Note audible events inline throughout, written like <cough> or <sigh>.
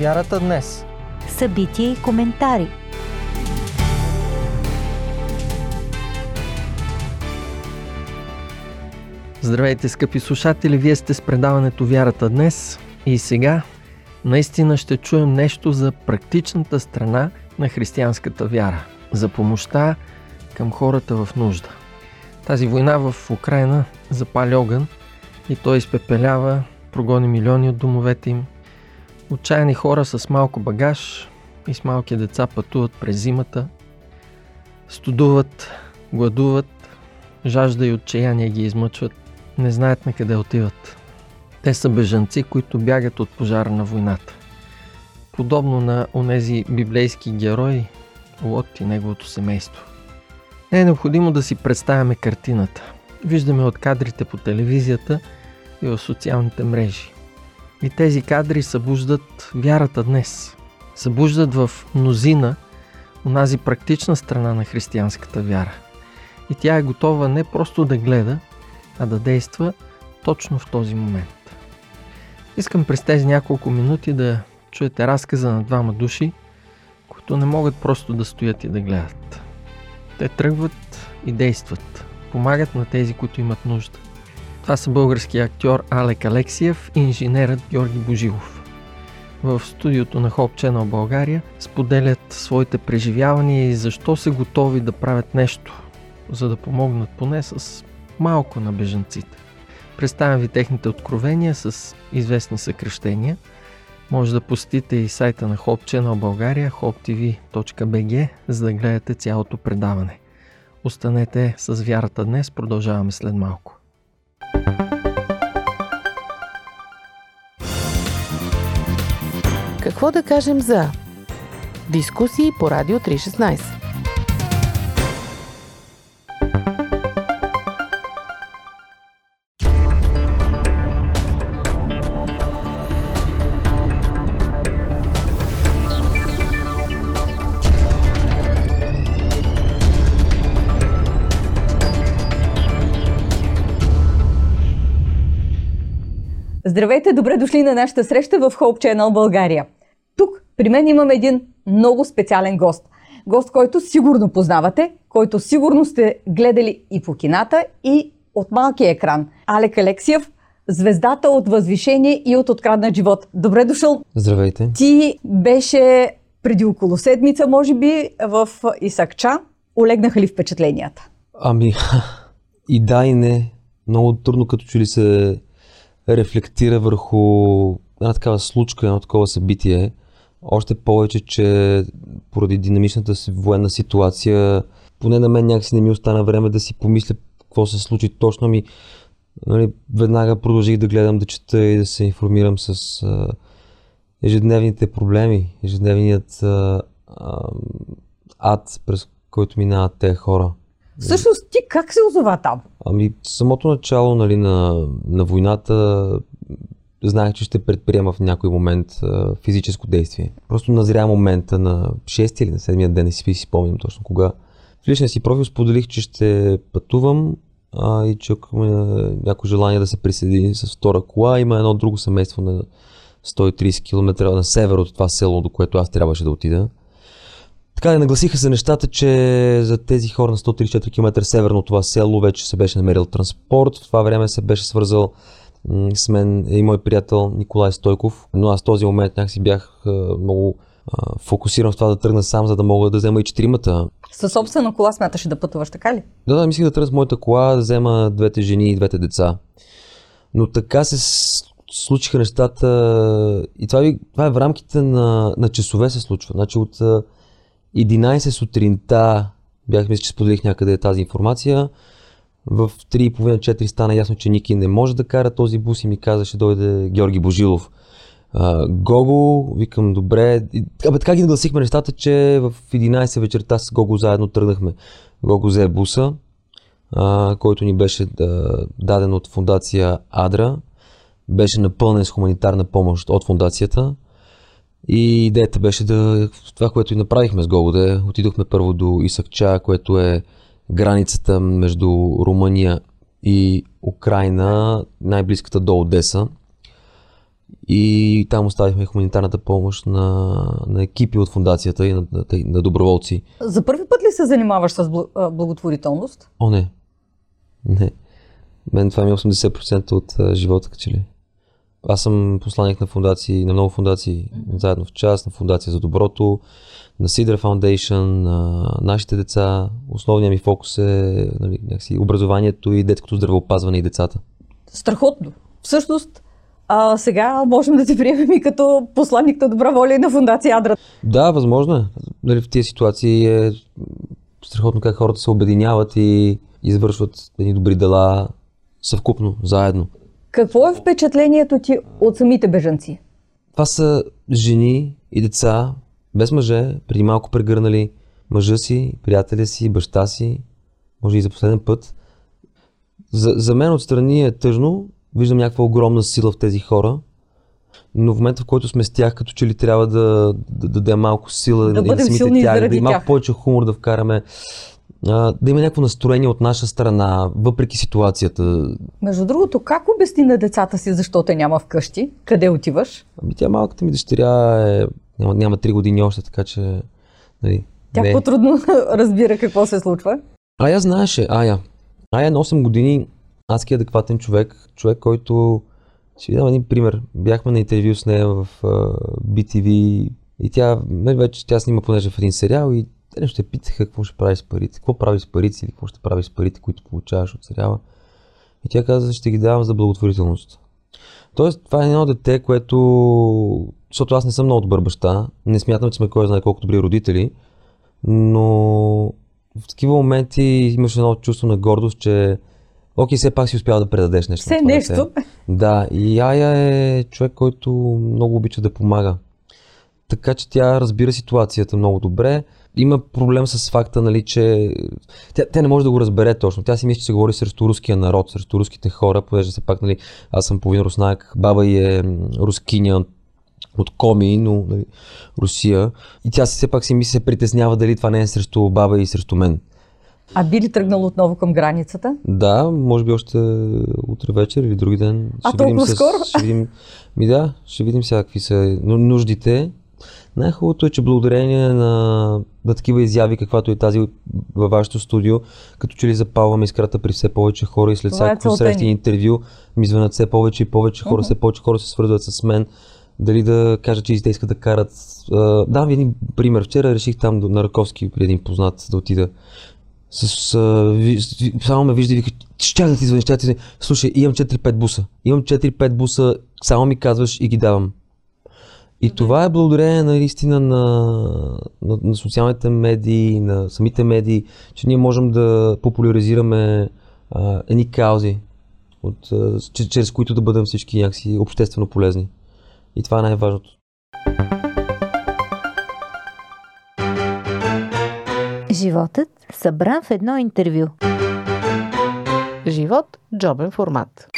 Вярата днес. Събития и коментари. Здравейте, скъпи слушатели! Вие сте с предаването Вярата днес и сега наистина ще чуем нещо за практичната страна на християнската вяра, за помощта към хората в нужда. Тази война в Украина запали огън и той изпепелява, прогони милиони от домовете им. Отчаяни хора с малко багаж и с малки деца пътуват през зимата, студуват, гладуват, жажда и отчаяние ги измъчват, не знаят на къде отиват. Те са бежанци, които бягат от пожара на войната. Подобно на онези библейски герои, Лот и неговото семейство. Не е необходимо да си представяме картината. Виждаме от кадрите по телевизията и в социалните мрежи. И тези кадри събуждат вярата днес. Събуждат в мнозина онази практична страна на християнската вяра. И тя е готова не просто да гледа, а да действа точно в този момент. Искам през тези няколко минути да чуете разказа на двама души, които не могат просто да стоят и да гледат. Те тръгват и действат. Помагат на тези, които имат нужда. Това са българския актьор Алек Алексиев и инженерът Георги Божилов. В студиото на Hope Channel България споделят своите преживявания и защо са готови да правят нещо, за да помогнат поне с малко на бежанците. Представям ви техните откровения с известни съкрещения. Може да посетите и сайта на Hope Channel България, hoptv.bg, за да гледате цялото предаване. Останете с вярата днес, продължаваме след малко. Какво да кажем за дискусии по Радио 316? Здравейте, добре дошли на нашата среща в Hope Channel България. Тук при мен имам един много специален гост. Гост, който сигурно познавате, който сигурно сте гледали и по кината, и от малкия екран. Алек Алексиев, звездата от Възвишение и от Откраднат живот. Добре дошъл! Здравейте! Ти беше преди около седмица, може би, в Исакча. Олегнаха ли впечатленията? Ами, <laughs> и да и не. Много трудно като че ли се рефлектира върху една такава случка, едно такова събитие. Още повече, че поради динамичната си военна ситуация, поне на мен някакси не ми остана време да си помисля какво се случи точно ми. Нали, веднага продължих да гледам, да чета и да се информирам с а, ежедневните проблеми, ежедневният а, а, ад, през който минават тези хора. Всъщност ти как се озова там? Ами, самото начало нали, на, на войната знаех, че ще предприема в някой момент а, физическо действие. Просто назря момента на 6 или на 7 ден, не си, си спомням точно кога. В личния си профил споделих, че ще пътувам а, и че ако някое желание да се присъедини с втора кола, има едно друго семейство на 130 км на север от това село, до което аз трябваше да отида. Така нагласиха се нещата, че за тези хора на 134 км северно от това село вече се беше намерил транспорт. В това време се беше свързал с мен и мой приятел Николай Стойков. Но аз в този момент някакси бях много фокусиран в това да тръгна сам, за да мога да взема и четиримата. Със собствена кола смяташе да пътуваш, така ли? Да, да, мислих да тръгна с моята кола, да взема двете жени и двете деца. Но така се случиха нещата и това, това е в рамките на, на часове се случва. Значи от 11 сутринта бях мисля, че споделих някъде тази информация. В 3.30-4 стана ясно, че Ники не може да кара този бус и ми каза, ще дойде Георги Божилов. Uh, Гого, викам добре. Абе, така ги нагласихме нещата, че в 11 вечерта с Гого заедно тръгнахме. Гого взе буса, uh, който ни беше uh, даден от фундация Адра. Беше напълнен с хуманитарна помощ от фундацията. И идеята беше да, това, което и направихме с Гогоде, отидохме първо до Исакча, което е границата между Румъния и Украина, най-близката до Одеса. И там оставихме хуманитарната помощ на, на екипи от фундацията и на, на, на доброволци. За първи път ли се занимаваш с бл- благотворителност? О, не. Не. Мен това ми е 80% от а, живота, като че ли. Аз съм посланник на фундации, на много фундации, заедно в част, на фундация за доброто, на Sidra Foundation, на нашите деца. Основният ми фокус е нали, някакси, образованието и детското здравеопазване и децата. Страхотно. Всъщност, а, сега можем да те приемем и като посланник на добра воля и на фундация Адра. Да, възможно е. Нали, в тези ситуации е страхотно как хората се обединяват и извършват едни добри дела съвкупно, заедно. Какво е впечатлението ти от самите бежанци? Това са жени и деца, без мъже, преди малко прегърнали мъжа си, приятеля си, баща си, може и за последен път. За, за мен отстрани е тъжно, виждам някаква огромна сила в тези хора, но в момента, в който сме с тях, като че ли трябва да, да, да дадем малко сила Да и бъдем самите силни тях, да и малко тях. повече хумор да вкараме, а, да има някакво настроение от наша страна, въпреки ситуацията. Между другото, как обясни на децата си защо те няма вкъщи? Къде отиваш? Ами тя малката ми дъщеря е, няма, няма 3 години още, така че нали, Тя не. по-трудно <laughs> разбира какво се случва. Ая знаеше, Ая. Ая на 8 години, адски адекватен човек, човек, който... Ще ви дам един пример. Бяхме на интервю с нея в uh, BTV и тя, нали вече тя снима понеже в един сериал и те нещо те питаха какво ще прави с парите, какво прави с парите или какво ще прави с парите, които получаваш от сериала. И тя каза, ще ги давам за благотворителност. Тоест, това е едно дете, което... Защото аз не съм много добър баща, не смятам, че сме кой знае колко добри родители, но в такива моменти имаш едно чувство на гордост, че окей, все пак си успял да предадеш нещо. Все нещо. Да, и Ая е човек, който много обича да помага. Така че тя разбира ситуацията много добре. Има проблем с факта, нали, че тя, тя не може да го разбере точно. Тя си мисли, че се говори срещу руския народ, срещу руските хора, понеже все пак, нали, аз съм половин руснак, баба й е рускиня от Коми, но нали, Русия. И тя си все пак си мисли, се притеснява дали това не е срещу баба и срещу мен. А би ли тръгнал отново към границата? Да, може би още утре вечер или други ден. А, толкова скоро? Ще видим, ми да, ще видим сега какви са ну- нуждите. Най-хубавото е, че благодарение на, на такива изяви, каквато е тази във вашето студио, като че ли запалваме искрата при все повече хора и след е всяко ни. и интервю ми звънат все повече и повече хора, все повече хора се свързват с мен. Дали да кажат, че те искат да карат. Дам ви един пример. Вчера реших там на Раковски при един познат да отида. С, а, ви, само ме вижда и вика, ще да ти звъня, ще да ти звъня. Слушай, имам 4-5 буса. Имам 4-5 буса, само ми казваш и ги давам. И това е благодарение наистина на, на, на социалните медии, на самите медии, че ние можем да популяризираме а, едни каузи, от, а, че- чрез които да бъдем всички някакси обществено полезни. И това е най-важното. Животът събран в едно интервю. Живот – джобен формат.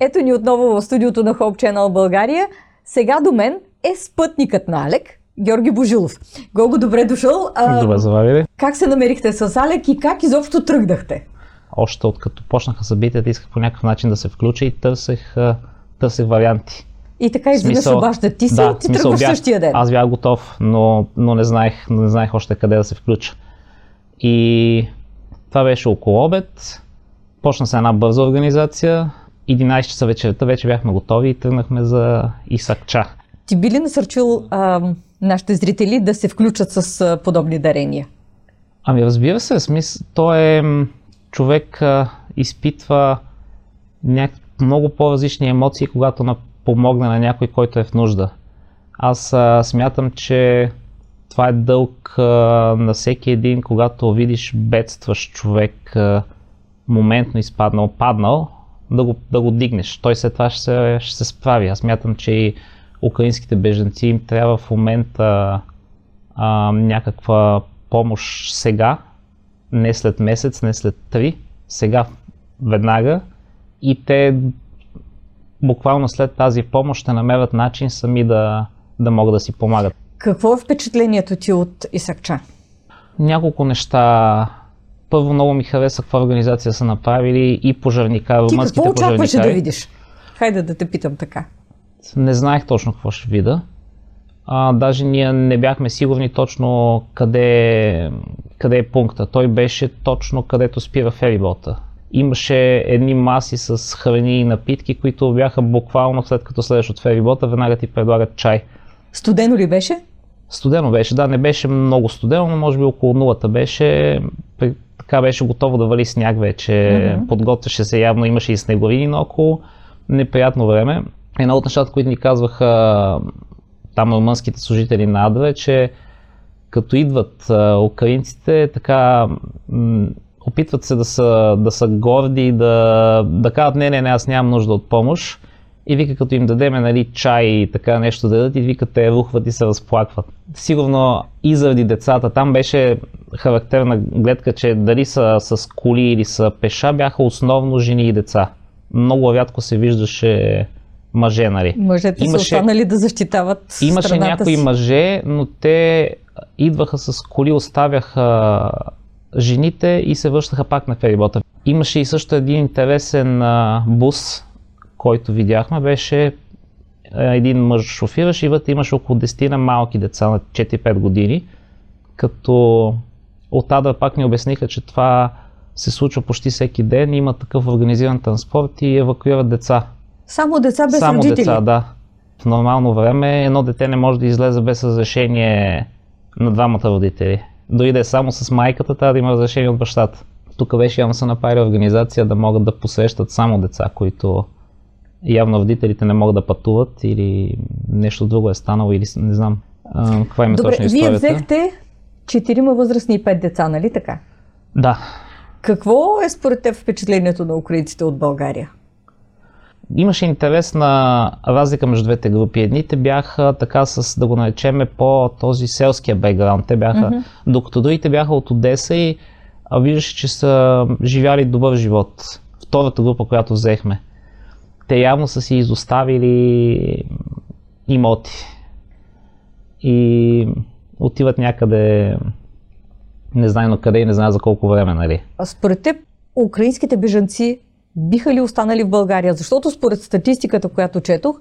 Ето ни отново в студиото на Hope Channel България. Сега до мен е спътникът на Алек, Георги Божилов. Гого, добре дошъл. А, Добре заварили. Как се намерихте с Алек и как изобщо тръгнахте? Още откато почнаха събитията, исках по някакъв начин да се включа и търсех, търсех варианти. И така изведнъж обажда ти си да, ти смисъл тръгваш бях- същия ден. Аз бях готов, но, но не, знаех, не знаех още къде да се включа. И това беше около обед. Почна се една бърза организация. 11 часа вечерта вече бяхме готови и тръгнахме за Исакча. Ти би ли насърчил а, нашите зрители да се включат с а, подобни дарения? Ами разбира се, смис... той е човек а, изпитва няк... много по-различни емоции, когато на... помогне на някой, който е в нужда. Аз а, смятам, че това е дълг а, на всеки един, когато видиш бедстващ човек, а, моментно изпаднал, паднал, да го, да го дигнеш. Той след това ще се, ще се справи. Аз смятам, че и украинските беженци им трябва в момента а, някаква помощ сега, не след месец, не след три, сега веднага и те буквално след тази помощ ще намерят начин сами да, да могат да си помагат. Какво е впечатлението ти от Исакча? Няколко неща първо много ми хареса каква организация са направили и пожарника, Ти румънските какво очакваше да видиш? Хайде да те питам така. Не знаех точно какво ще видя. А, даже ние не бяхме сигурни точно къде, къде е пункта. Той беше точно където спира ферибота. Имаше едни маси с храни и напитки, които бяха буквално след като следваш от ферибота, веднага ти предлагат чай. Студено ли беше? Студено беше, да, не беше много студено, но може би около нулата беше. При- Така беше готово да вали сняг вече. Мгм. Подготвяше се явно, имаше и снеговини наоколо. Неприятно време. Едно от нещата, които ни казваха там румънските служители на Адра е, че като идват украинците, така м- опитват се да са, да са горди, да, да кажат не, не, не, аз нямам нужда от помощ. И вика, като им дадеме нали, чай и така нещо да дадат, и вика, те рухват и се разплакват. Сигурно и заради децата. Там беше характерна гледка, че дали са с коли или са пеша, бяха основно жени и деца. Много рядко се виждаше мъже, нали. Мъжете са Имаше- останали да защитават Имаше страната някои си. мъже, но те идваха с коли, оставяха жените и се връщаха пак на ферибота. Имаше и също един интересен бус, който видяхме, беше а, един мъж шофираше и вътре имаше около 10 на малки деца на 4-5 години, като от Адра пак ни обясниха, че това се случва почти всеки ден, има такъв организиран транспорт и евакуират деца. Само деца без Само родители. деца, да. В нормално време едно дете не може да излезе без разрешение на двамата родители. Дори да е само с майката, трябва да има разрешение от бащата. Тук беше явно са направили организация да могат да посрещат само деца, които явно родителите не могат да пътуват или нещо друго е станало или не знам а, каква им е Добре, точно вие историята. взехте четирима възрастни и пет деца, нали така? Да. Какво е според теб впечатлението на украинците от България? Имаше интересна разлика между двете групи. Едните бяха така с, да го наречеме, по този селския бекграунд. Те бяха, Мгм. докато другите бяха от Одеса и виждаше, че са живяли добър живот. Втората група, която взехме. Те явно са си изоставили имоти. И отиват някъде не знае на къде и не знае за колко време, нали? А според теб, украинските бежанци биха ли останали в България? Защото според статистиката, която четох,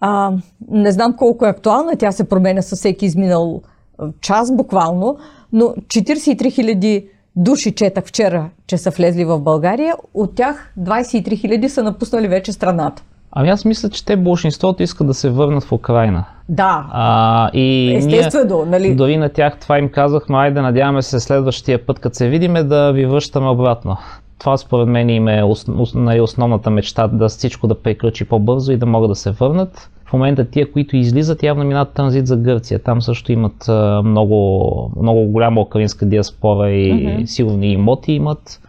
а, не знам колко е актуална, тя се променя със всеки изминал час буквално, но 43 000 души четах вчера, че са влезли в България, от тях 23 000 са напуснали вече страната. Ами аз мисля, че те большинството искат да се върнат в Украина. Да, А, и естествено, нали? ние дори на тях това им казахме, айде надяваме се следващия път, като се видиме, да ви връщаме обратно. Това според мен им е ос, ос, нали, основната мечта, да всичко да приключи по-бързо и да могат да се върнат. В момента тия, които излизат, явно минат транзит за Гърция. Там също имат много, много голяма украинска диаспора и Мгм. сигурни имоти имат.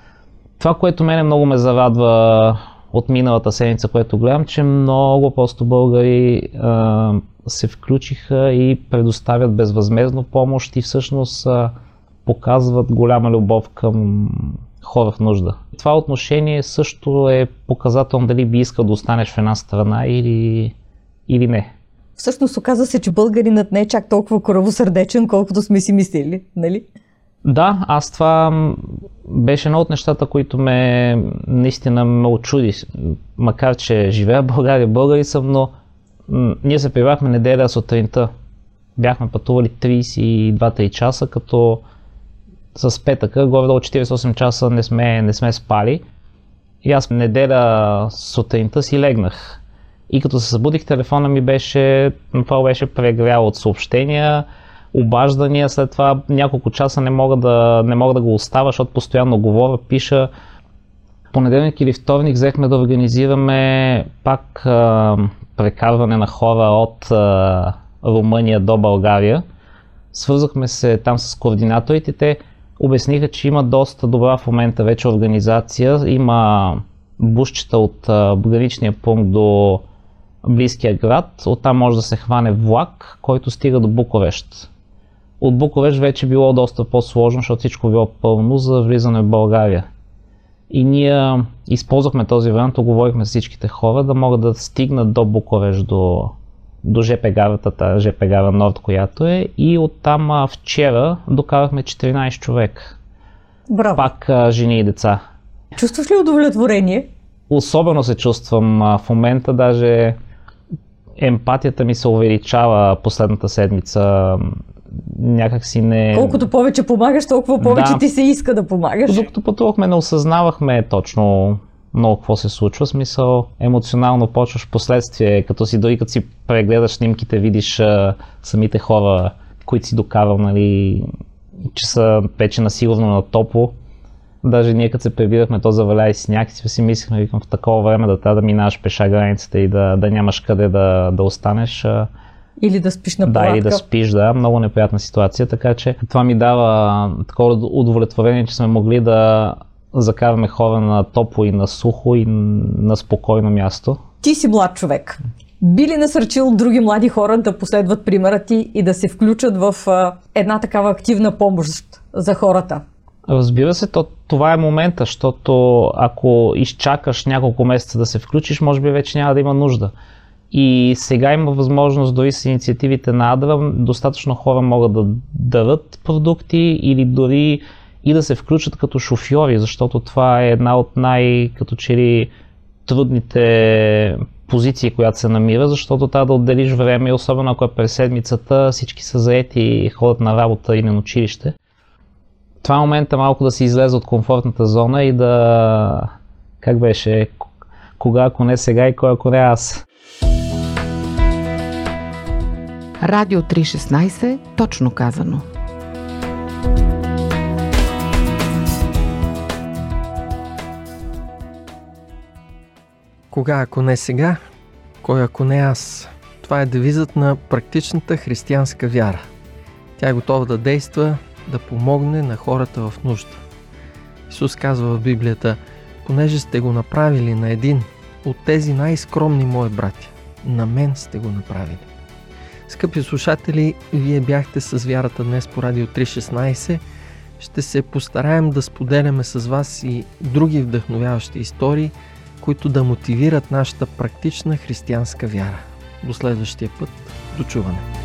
Това, което мене много ме зарадва от миналата седмица, което гледам, че много просто българи а, се включиха и предоставят безвъзмезно помощ и всъщност а, показват голяма любов към хора в нужда. Това отношение също е показателно дали би искал да останеш в една страна или, или не. Всъщност оказа се, че българинът не е чак толкова коравосърдечен, колкото сме си мислили, нали? Да, аз това беше едно от нещата, които ме наистина ме очуди. Макар, че живея в България, българи съм, но м, ние се прибрахме неделя сутринта. Бяхме пътували 32-3 часа, като с петъка, горе-долу 48 часа не сме, не сме спали. И аз неделя сутринта си легнах. И като се събудих, телефона ми беше, направо беше прегрял от съобщения, обаждания, след това няколко часа не мога да, не мога да го оставя, защото постоянно говоря, пиша. Понеделник или вторник взехме да организираме пак а, прекарване на хора от а, Румъния до България. Свързахме се там с координаторите. Те обясниха, че има доста добра в момента вече организация. Има бушчета от а, граничния пункт до близкия град. Оттам може да се хване влак, който стига до Буковещ. От Буковещ вече било доста по-сложно, защото всичко било пълно за влизане в България. И ние използвахме този вариант, оговорихме с всичките хора да могат да стигнат до Буковещ, до, до ЖП гарата, ЖП гара Норд, която е. И оттам вчера докарахме 14 човек. Браво. пак жени и деца. Чувстваш ли удовлетворение? Особено се чувствам в момента, даже емпатията ми се увеличава последната седмица. Някак си не... Колкото повече помагаш, толкова повече Да. ти се иска да помагаш. Докато пътувахме, не осъзнавахме точно много какво се случва. Смисъл, емоционално почваш последствие, като си дори като си прегледаш снимките, видиш а, самите хора, които си докарал, нали, че са печена сигурно на топло. Даже ние като се прибирахме, то заваля и сняг, и си мислихме, викам, в такова време да трябва да минаваш пеша границата и да, да нямаш къде да, да останеш. Или да спиш на да, палатка. или да спиш, да, много неприятна ситуация, така че това ми дава такова удовлетворение, че сме могли да закараме хора на топло и на сухо и на спокойно място. Ти си млад човек. Би ли насърчил други млади хора да последват примера ти и да се включат в една такава активна помощ за хората? Разбира се, то, това е момента, защото ако изчакаш няколко месеца да се включиш, може би вече няма да има нужда. И сега има възможност, дори с инициативите на Адра, достатъчно хора могат да дадат продукти или дори и да се включат като шофьори, защото това е една от най- като че ли трудните позиции, която се намира, защото трябва да отделиш време, особено ако е през седмицата, всички са заети и ходят на работа или на училище. Това е момента малко да се излезе от комфортната зона и да... Как беше? Кога, ако не сега и кой, ако не аз. Радио 316, точно казано. Кога, ако не сега, кой ако не аз? Това е девизът на практичната християнска вяра. Тя е готова да действа, да помогне на хората в нужда. Исус казва в Библията, понеже сте го направили на един от тези най-скромни мои братя, на мен сте го направили. Скъпи слушатели, вие бяхте с вярата днес по Радио 316. Ще се постараем да споделяме с вас и други вдъхновяващи истории, които да мотивират нашата практична християнска вяра. До следващия път. До чуване!